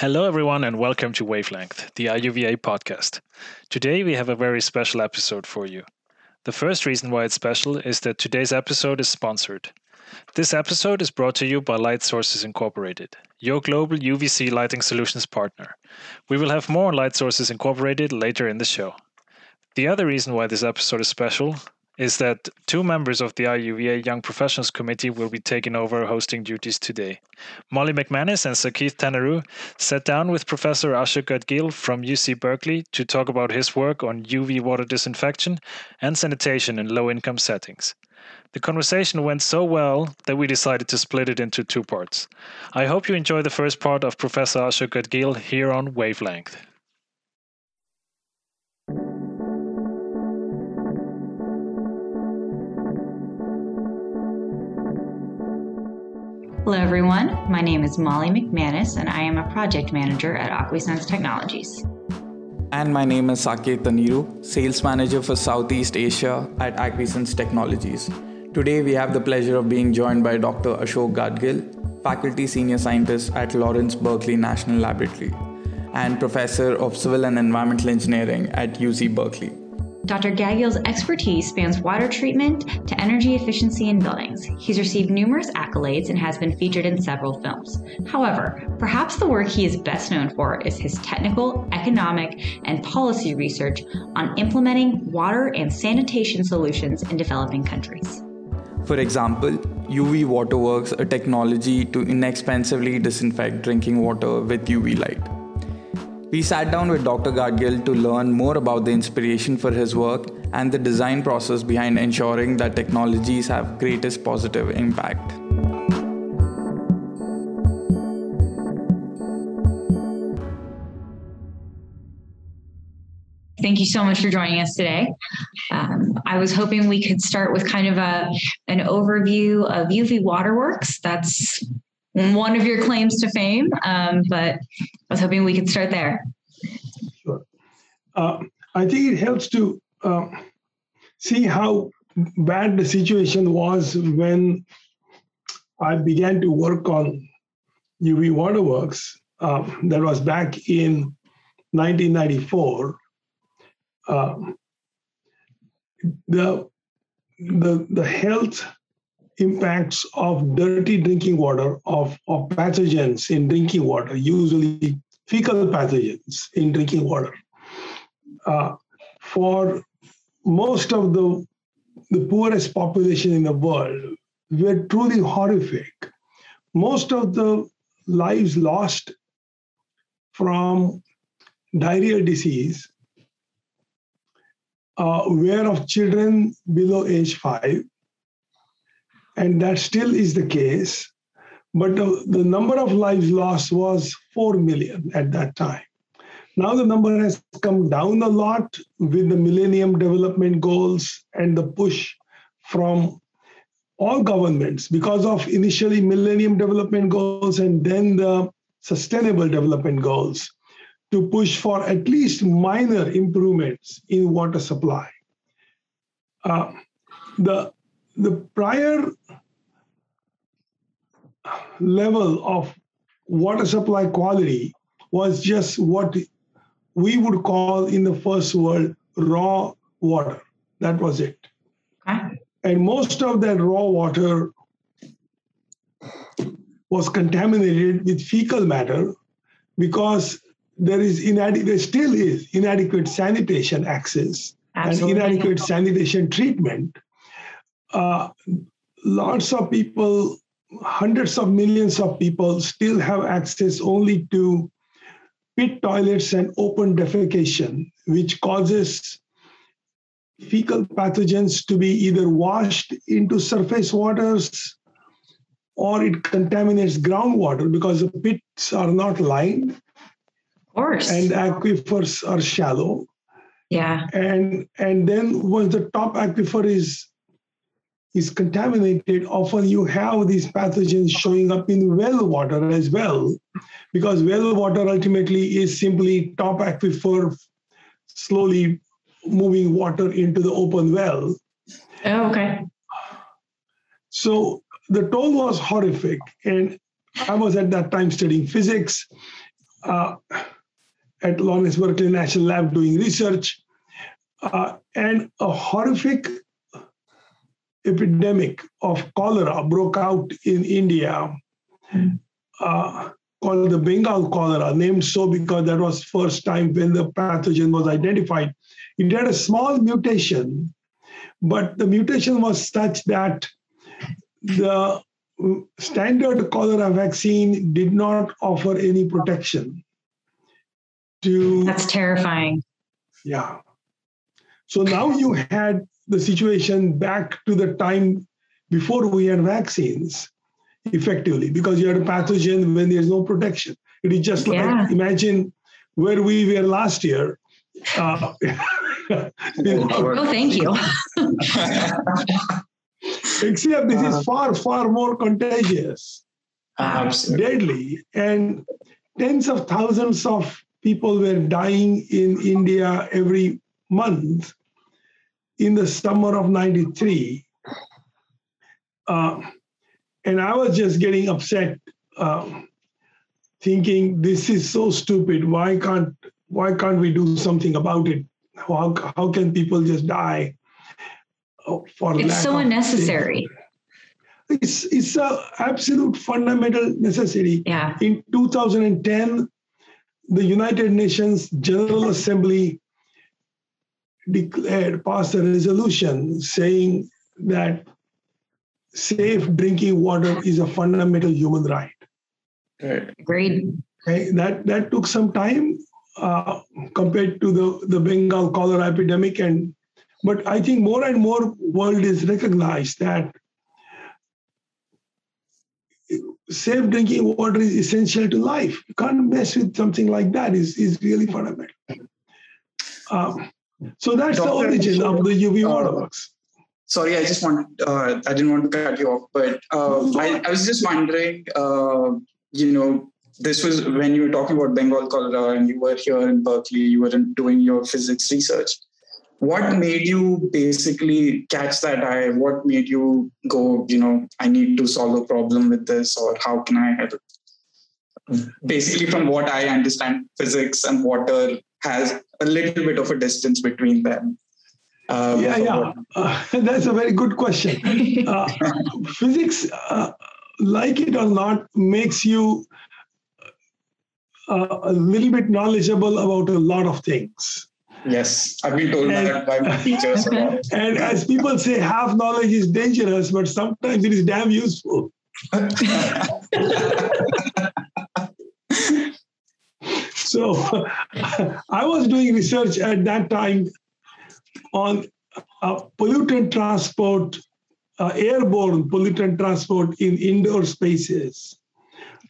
Hello, everyone, and welcome to Wavelength, the IUVA podcast. Today, we have a very special episode for you. The first reason why it's special is that today's episode is sponsored. This episode is brought to you by Light Sources Incorporated, your global UVC lighting solutions partner. We will have more on Light Sources Incorporated later in the show. The other reason why this episode is special is that two members of the IUVA Young Professionals Committee will be taking over hosting duties today. Molly McManus and Saketh Thanneeru sat down with Professor Ashok Gadgil from UC Berkeley to talk about his work on UV water disinfection and sanitation in low income settings. The conversation went so well that we decided to split it into two parts. I hope you enjoy the first part of Professor Ashok Gadgil here on Wavelength. Hello, everyone. My name is Molly McManus, and I am a project manager at AquiSense Technologies. And my name is Saketh Thanneeru, sales manager for Southeast Asia at AquiSense Technologies. Today, we have the pleasure of being joined by Dr. Ashok Gadgil, faculty senior scientist at Lawrence Berkeley National Laboratory, and professor of civil and environmental engineering at UC Berkeley. Dr. Gadgil's expertise spans water treatment to energy efficiency in buildings. He's received numerous accolades and has been featured in several films. However, perhaps the work he is best known for is his technical, economic, and policy research on implementing water and sanitation solutions in developing countries. For example, UV Waterworks, a technology to inexpensively disinfect drinking water with UV light. We sat down with Dr. Gadgil to learn more about the inspiration for his work and the design process behind ensuring that technologies have greatest positive impact. Thank you so much for joining us today. Um, I was hoping we could start with kind of a an overview of UV Waterworks. That's one of your claims to fame, um, but I was hoping we could start there. Sure. Uh, I think it helps to uh, see how bad the situation was when I began to work on UV Waterworks. Uh, that was back in 1994. Um, the the the health impacts of dirty drinking water, of, of pathogens in drinking water, usually fecal pathogens in drinking water. Uh, for most of the, the poorest population in the world, were truly horrific. Most of the lives lost from diarrhea disease uh, were of children below age five and that still is the case. But the, the number of lives lost was 4 million at that time. Now the number has come down a lot with the Millennium Development Goals and the push from all governments because of initially Millennium Development Goals and then the Sustainable Development Goals to push for at least minor improvements in water supply. Uh, the the prior level of water supply quality was just what we would call in the first world raw water. That was it. Okay. And most of that raw water was contaminated with fecal matter because there is inadequate, there still is inadequate sanitation access Absolutely. and inadequate sanitation treatment uh, lots of people, hundreds of millions of people still have access only to pit toilets and open defecation, which causes fecal pathogens to be either washed into surface waters or it contaminates groundwater because the pits are not lined. Of course. And aquifers are shallow. Yeah. And and then once the top aquifer is is contaminated, often you have these pathogens showing up in well water as well, because well water ultimately is simply top aquifer slowly moving water into the open well. Oh, okay. So the toll was horrific. And I was at that time studying physics. uh, at Lawrence Berkeley National Lab doing research, uh, and a horrific epidemic of cholera broke out in India. Uh, called the Bengal cholera, named so because that was first time when the pathogen was identified. It had a small mutation, but the mutation was such that the standard cholera vaccine did not offer any protection to That's terrifying. yeah so now you had the situation back to the time before we had vaccines effectively because you had a pathogen when there's no protection it is just like Yeah. imagine where we were last year uh, Oh, thank you. except this is far far more contagious Absolutely. deadly and tens of thousands of people were dying in india every month in the summer of 93 uh, and i was just getting upset uh, thinking this is so stupid why can't why can't we do something about it how, how can people just die uh, for It's so unnecessary. it's it's a absolute fundamental necessity Yeah. in 2010 the united nations general assembly declared passed a resolution saying that safe drinking water is a fundamental human right Right. Agreed. okay that that took some time uh, compared to the the bengal cholera epidemic and but i think more and more world is recognized that safe drinking water is essential to life you can't mess with something like that is is really fundamental um, so that's the origin of the uv uh, water works Sorry, I just want, uh, I didn't want to cut you off, but uh, I, I was just wondering, uh, you know, this was when you were talking about Bengal cholera and you were here in Berkeley, you were doing your physics research. What made you basically catch that eye? What made you go, you know, I need to solve a problem with this or how can I help? Basically, from what I understand, physics and water has a little bit of a distance between them. Um, yeah yeah uh, that's a very good question uh, physics, uh, like it or not, makes you uh, a little bit knowledgeable about a lot of things. Yes, I've been told And- that by my teachers. And as people say, half knowledge is dangerous, but sometimes it is damn useful. So I was doing research at that time on uh, pollutant transport, uh, airborne pollutant transport in indoor spaces.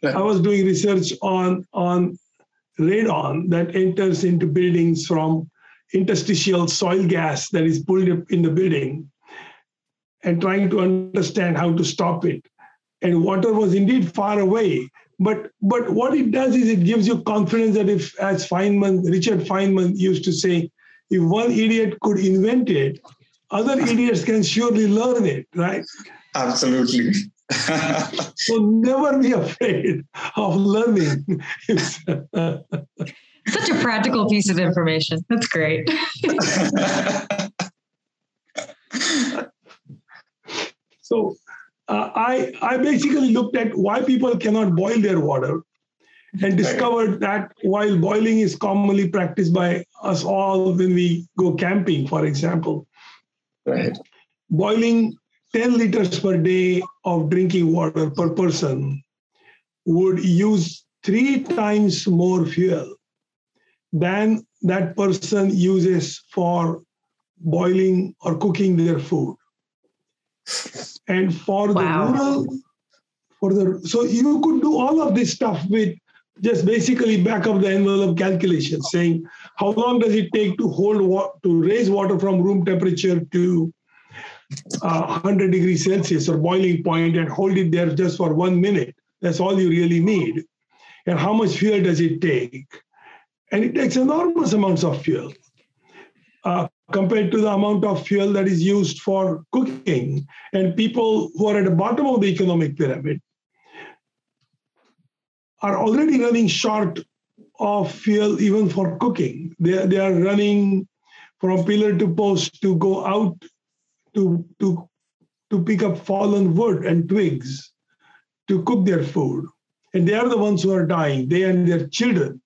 I was doing research on, on radon that enters into buildings from interstitial soil gas that is pulled up in the building and trying to understand how to stop it. And water was indeed far away. But, but what it does is it gives you confidence that if, as Feynman, Richard Feynman used to say, if one idiot could invent it, other idiots can surely learn it, right? Absolutely. So never be afraid of learning. Such a practical piece of information. That's great. so uh, I, I basically looked at why people cannot boil their water and discovered that while boiling is commonly practiced by us all when we go camping, for example, right. boiling 10 liters per day of drinking water per person would use three times more fuel than that person uses for boiling or cooking their food. And for Wow. the rural, for the so you could do all of this stuff with just basically back of the envelope calculation, saying how long does it take to hold wa- to raise water from room temperature to uh, 100 degrees Celsius or boiling point and hold it there just for one minute. That's all you really need. And how much fuel does it take? And it takes enormous amounts of fuel uh, compared to the amount of fuel that is used for cooking. And people who are at the bottom of the economic pyramid are already running short of fuel even for cooking. They, they are running from pillar to post to go out to, to, to pick up fallen wood and twigs to cook their food. And they are the ones who are dying, they and their children.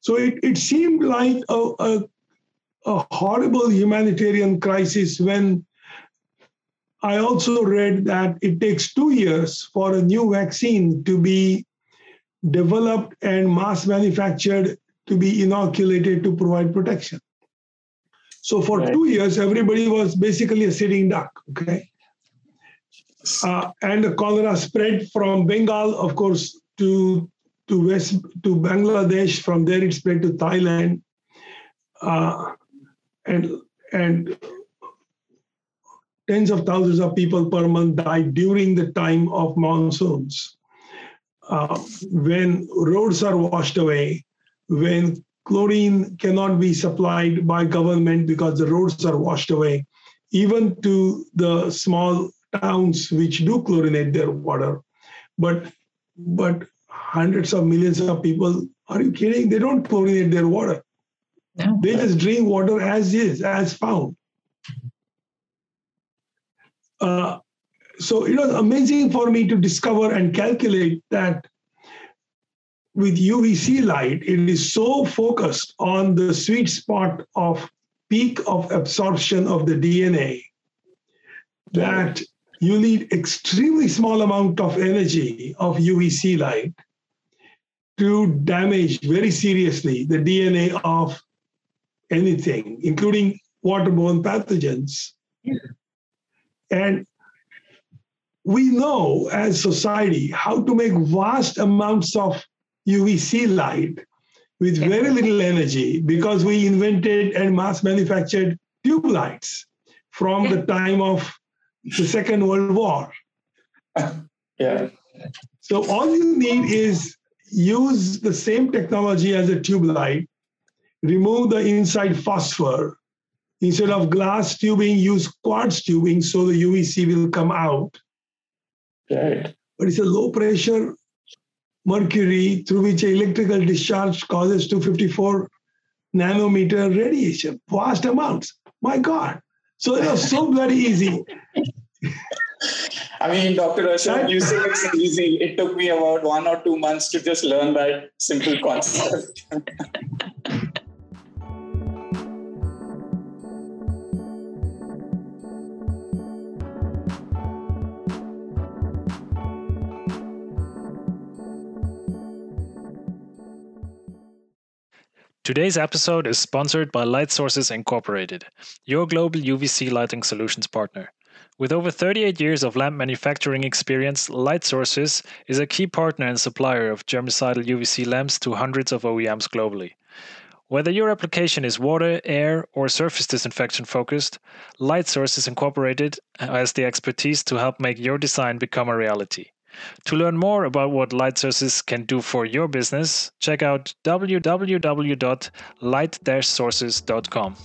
So it, it seemed like a, a, a horrible humanitarian crisis when I also read that it takes two years for a new vaccine to be developed and mass manufactured to be inoculated to provide protection. So for right. two years, everybody was basically a sitting duck. Okay. Uh, and the cholera spread from Bengal, of course, to to West to Bangladesh. From there, it spread to Thailand, uh, and and tens of thousands of people per month died during the time of monsoons. Uh, when roads are washed away, when chlorine cannot be supplied by government because the roads are washed away, even to the small towns which do chlorinate their water. But but hundreds of millions of people, are you kidding? They don't chlorinate their water. No. They just drink water as is, as found. Uh, so it was amazing for me to discover and calculate that with UVC light, it is so focused on the sweet spot of peak of absorption of the DNA that you need extremely small amount of energy of UVC light to damage very seriously the DNA of anything, including waterborne pathogens. Yeah. And we know as society how to make vast amounts of UVC light with very little energy because we invented and mass manufactured tube lights from the time of the Second World War. Yeah. So all you need is use the same technology as a tube light, remove the inside phosphor, Instead of glass tubing, use quartz tubing so the UVC will come out. Right. But it's a low pressure mercury through which electrical discharge causes 254 nanometer radiation, vast amounts. My God. So it was so very easy. I mean, Dr. Ashok, you say it's easy. It took me about one or two months to just learn that simple concept. Today's episode is sponsored by Light Sources Incorporated, your global UVC lighting solutions partner. With over 38 years of lamp manufacturing experience, Light Sources is a key partner and supplier of germicidal UVC lamps to hundreds of OEMs globally. Whether your application is water, air, or surface disinfection focused, Light Sources Incorporated has the expertise to help make your design become a reality. To learn more about what light sources can do for your business, check out www.light-sources.com.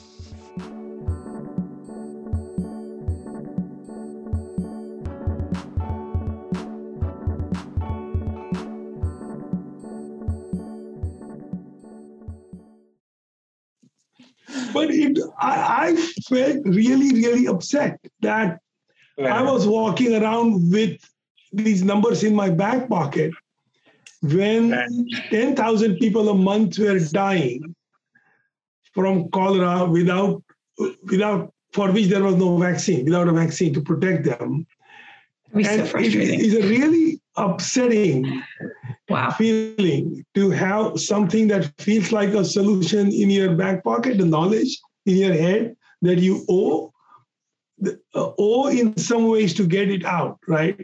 But it, I, I felt really, really upset that I was walking around with these numbers in my back pocket when 10,000 people a month were dying from cholera without, without, for which there was no vaccine, without a vaccine to protect them. and so it is a really upsetting wow. feeling to have something that feels like a solution in your back pocket, the knowledge in your head that you owe, uh, owe in some ways to get it out, right?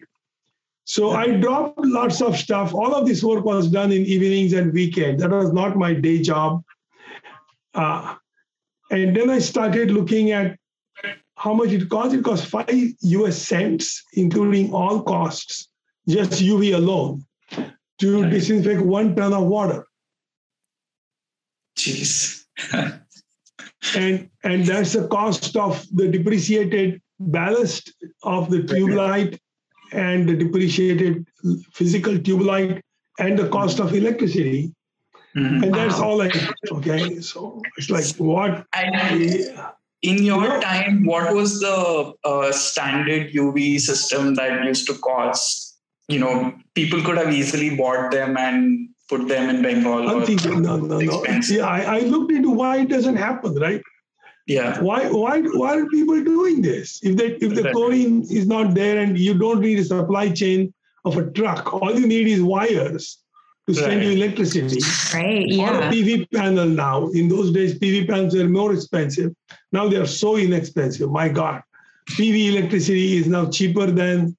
So I dropped lots of stuff. All of this work was done in evenings and weekends. That was not my day job. Uh, and then I started looking at how much it cost. It cost five US cents, including all costs, just UV alone, to disinfect one ton of water. Jeez. and and that's the cost of the depreciated ballast of the tube light and the depreciated physical tube light and the cost of electricity. Mm-hmm. And that's wow. all I okay. So it's like what in your you know, time, what was the uh, standard UV system that used to cost? You know, people could have easily bought them and put them in Bengal. I'm thinking, no, no, no. Yeah, I, I looked into why it doesn't happen, right? Yeah. Why why why are people doing this? If they if the chlorine is not there and you don't need a supply chain of a truck, all you need is wires to send you electricity. Right. Yeah. Or a PV panel now. In those days, PV panels were more expensive. Now they are so inexpensive. My God. PV electricity is now cheaper than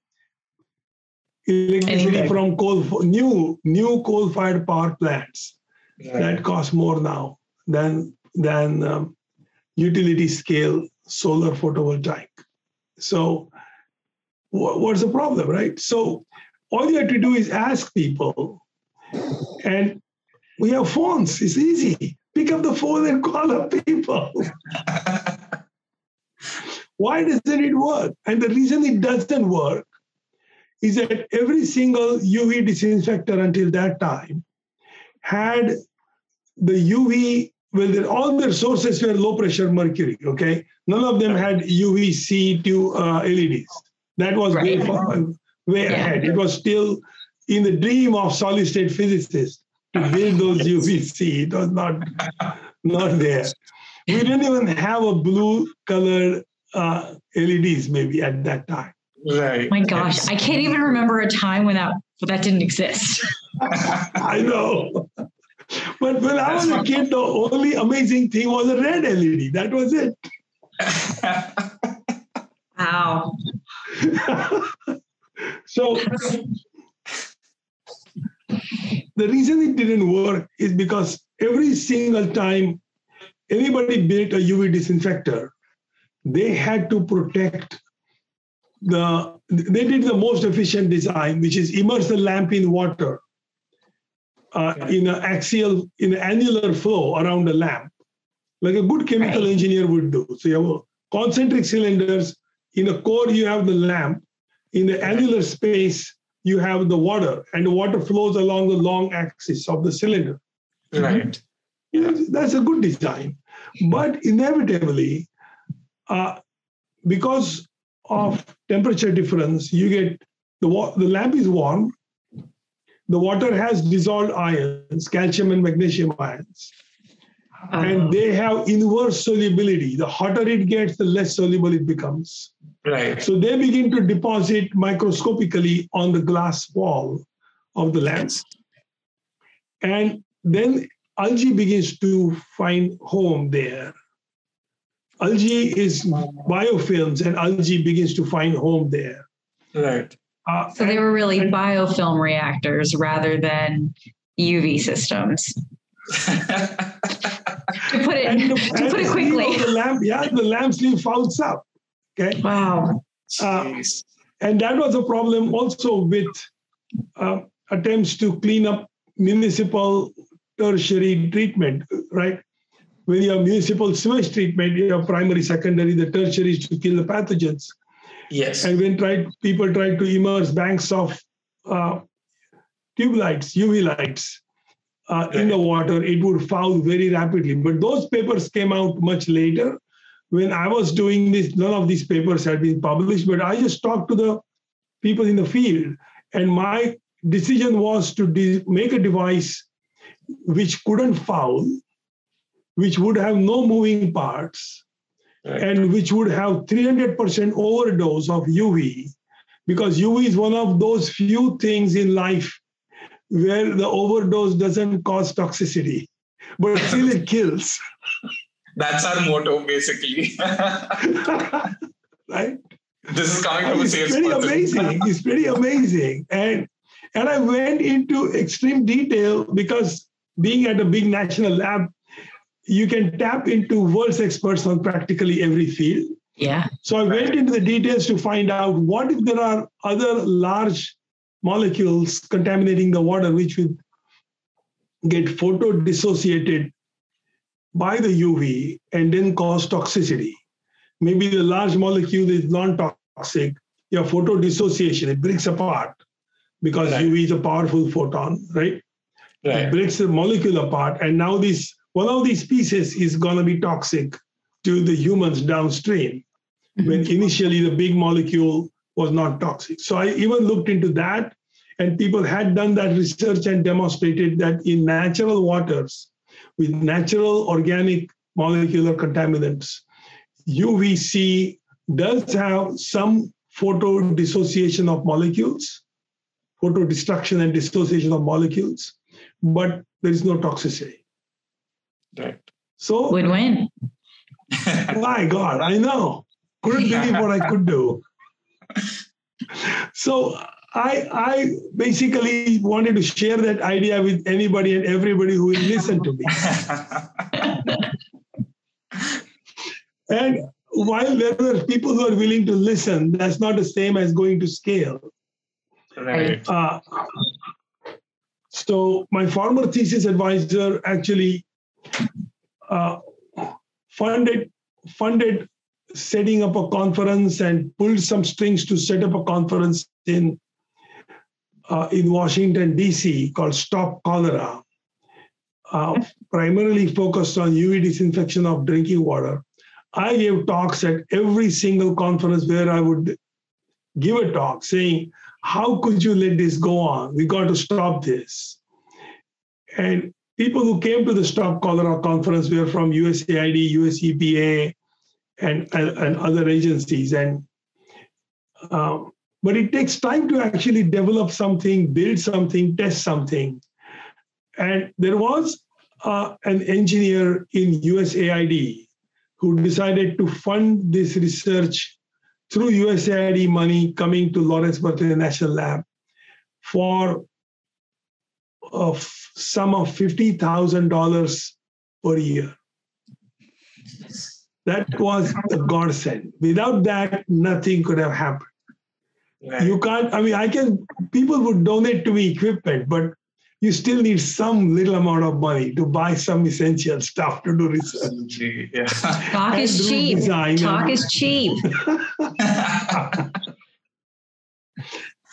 electricity Anything. from coal new new coal-fired power plants right. that cost more now than than um, utility scale solar photovoltaic. So what's the problem, right? So all you have to do is ask people, and we have phones. It's easy. Pick up the phone and call up people. Why doesn't it work? And the reason it doesn't work is that every single UV disinfector until that time had the UV, well, all their sources were low pressure mercury, okay? None of them had UVC to uh, LEDs. That was right. way, far, way yeah. ahead. It was still in the dream of solid state physicists to build those UVC. It was not, not there. We didn't even have a blue colored uh, LEDs maybe at that time. Right. My gosh, I can't even remember a time when that that didn't exist. I know. But when I was a kid, the only amazing thing was a red LED. That was it. wow. so the reason it didn't work is because every single time anybody built a UV disinfector, they had to protect the they did the most efficient design, which is immerse the lamp in water uh, in an axial, in an annular flow around the lamp, like a good chemical right. engineer would do. So you have concentric cylinders. In a core, you have the lamp. In the annular space, you have the water, and the water flows along the long axis of the cylinder. Right. that's a good design. But inevitably, uh, because of temperature difference, you get the, the lamp is warm, the water has dissolved ions, calcium and magnesium ions, uh-huh. and they have inverse solubility. The hotter it gets, the less soluble it becomes. Right. So they begin to deposit microscopically on the glass wall of the lens. And then algae begins to find home there algae is biofilms and algae begins to find home there. Right. Uh, so they were really and, biofilm reactors rather than UV systems. to put it the, to put it quickly. The lamp, yeah, the lamp sleeve fouls up. Okay. Wow. Uh, and that was a problem also with uh, attempts to clean up municipal tertiary treatment, right? when your municipal sewage treatment, you have primary, secondary, the tertiary is to kill the pathogens. Yes. And when tried, people tried to immerse banks of uh, tube lights, UV lights, uh, right. in the water, it would foul very rapidly. But those papers came out much later. When I was doing this, none of these papers had been published, but I just talked to the people in the field. And my decision was to de- make a device which couldn't foul which would have no moving parts right. and which would have 300% overdose of UV, because UV is one of those few things in life where the overdose doesn't cause toxicity, but still it kills. That's our motto, basically. right? This is coming from a It's pretty amazing. it's pretty amazing. And and I went into extreme detail because being at a big national lab, you can tap into world's experts on practically every field. Yeah. So I went into the details to find out what if there are other large molecules contaminating the water, which would get photo dissociated by the UV and then cause toxicity. Maybe the large molecule is non-toxic. your photo dissociation, it breaks apart because right. UV is a powerful photon, right? Right. It breaks the molecule apart, and now this one of these pieces is going to be toxic to the humans downstream. Mm-hmm. When initially the big molecule was not toxic. So I even looked into that, and people had done that research and demonstrated that in natural waters with natural organic molecular contaminants, UVC does have some photo dissociation of molecules, photo destruction and dissociation of molecules, but there is no toxicity. Right. So, Win win. my God, I know. Couldn't believe what I could do. So I I basically wanted to share that idea with anybody and everybody who will listen to me. And while there were people who are willing to listen, that's not the same as going to scale. right. Uh, so my former thesis advisor actually funded funded setting up a conference and pulled some strings to set up a conference in uh, in Washington D.C. called Stop Cholera, uh, primarily focused on UV disinfection of drinking water. I gave talks at every single conference where I would give a talk saying, How could you let this go on? We got to stop this. And people who came to the Stop Cholera conference were from USAID, US EPA, and, and, other agencies. And um, but it takes time to actually develop something, build something, test something. And there was uh, an engineer in USAID who decided to fund this research through USAID money coming to Lawrence Berkeley National Lab for a f- sum of $50,000 per year. That was a godsend. Without that, nothing could have happened. right. You can't, I mean, I can, people would donate to me equipment, but you still need some little amount of money to buy some essential stuff to do research. Absolutely. Yeah. Talk And is cheap. Talk and- is cheap.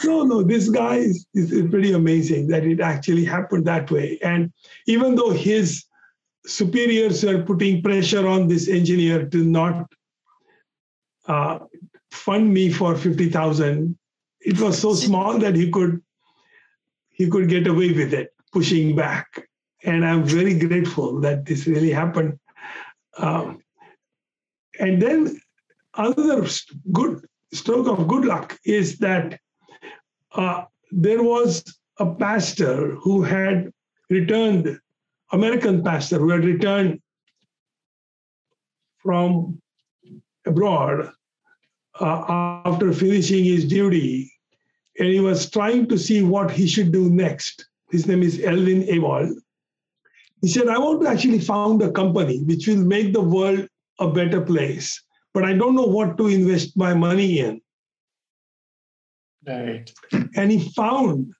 No, no, this guy is, is is pretty amazing that it actually happened that way. And even though his superiors were putting pressure on this engineer to not uh, fund me for 50,000, it was so small that he could he could get away with it, pushing back. And I'm very grateful that this really happened. Um, and then another good stroke of good luck is that uh, there was a pastor who had returned, American pastor who had returned from abroad uh, after finishing his duty, and he was trying to see what he should do next. His name is Elvin Ewald. He said, I want to actually found a company which will make the world a better place, but I don't know what to invest my money in right. And he found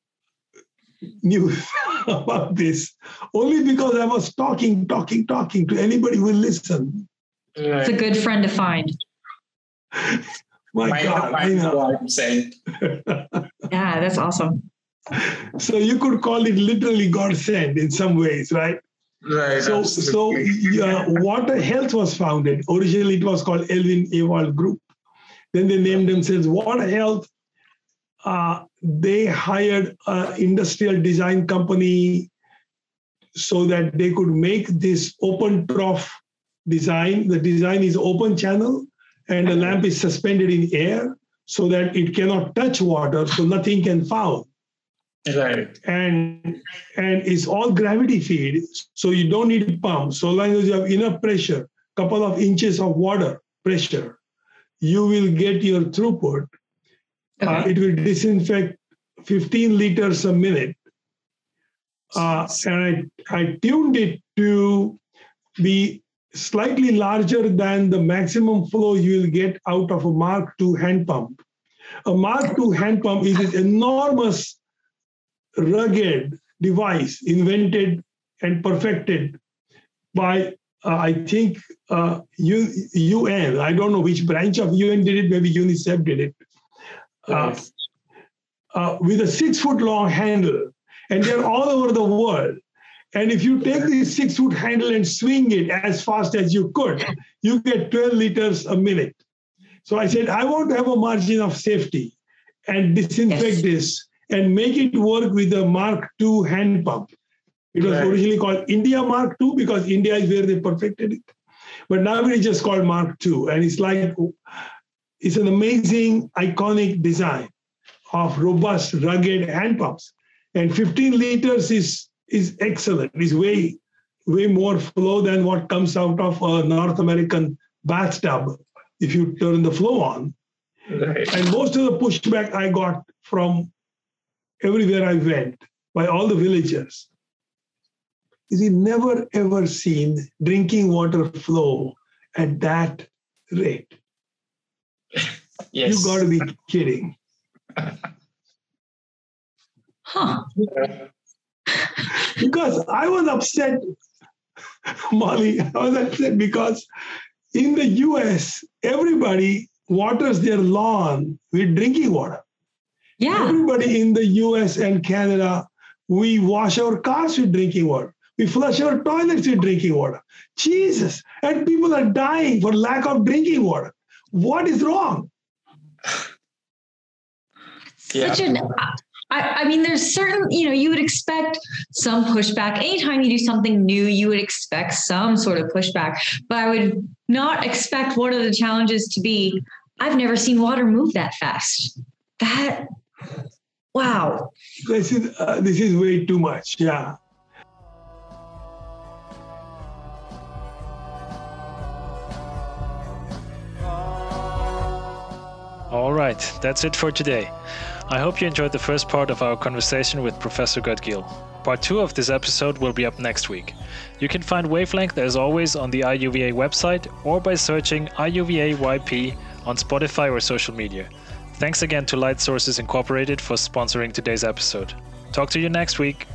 news about this only because I was talking, talking, talking to anybody who will listen. It's a good friend to find. My Mind God, I know. what I'm saying. Yeah, that's awesome. So you could call it literally God sent in some ways, right? Right. So, so uh, Water Health was founded. Originally, it was called Elvin Ewald Group. Then they named themselves Water Health. Uh, they hired an industrial design company so that they could make this open trough design. The design is open channel, and the lamp is suspended in air so that it cannot touch water, so nothing can foul Right. and and it's all gravity feed so you don't need a pump so long as you have enough pressure couple of inches of water pressure you will get your throughput Uh, it will disinfect 15 liters a minute uh, and I, I tuned it to be slightly larger than the maximum flow you will get out of a mark ii hand pump a mark ii hand pump is an enormous rugged device invented and perfected by uh, I think uh, U, UN. I don't know which branch of UN did it. Maybe UNICEF did it. Uh, uh, with a six foot long handle, and they're all over the world. And if you take this six foot handle and swing it as fast as you could, you get 12 liters a minute. So I said, I want to have a margin of safety and disinfect yes. this and make it work with the Mark II hand pump. It was right. originally called India Mark II because India is where they perfected it. But now it is just called Mark II. And it's like, it's an amazing, iconic design of robust, rugged hand pumps. And 15 liters is, is excellent. It's way, way more flow than what comes out of a North American bathtub if you turn the flow on. Right. And most of the pushback I got from everywhere I went by all the villagers is he never ever seen drinking water flow at that rate. Yes. You got to be kidding. Huh. because I was upset, Molly. I was upset because in the US, everybody waters their lawn with drinking water. Yeah. Everybody in the US and Canada, we wash our cars with drinking water. We flush our toilets with drinking water. Jesus. And people are dying for lack of drinking water. What is wrong? Yeah. Such an I, I, mean, there's certain, you know, you would expect some pushback. Anytime you do something new, you would expect some sort of pushback. But I would not expect one of the challenges to be I've never seen water move that fast. That, wow. This is, uh, this is way too much. Yeah. All right, that's it for today. I hope you enjoyed the first part of our conversation with Professor Gadgil. Part 2 of this episode will be up next week. You can find Wavelength as always on the IUVA website or by searching IUVA YP on Spotify or social media. Thanks again to Light Sources Incorporated for sponsoring today's episode. Talk to you next week.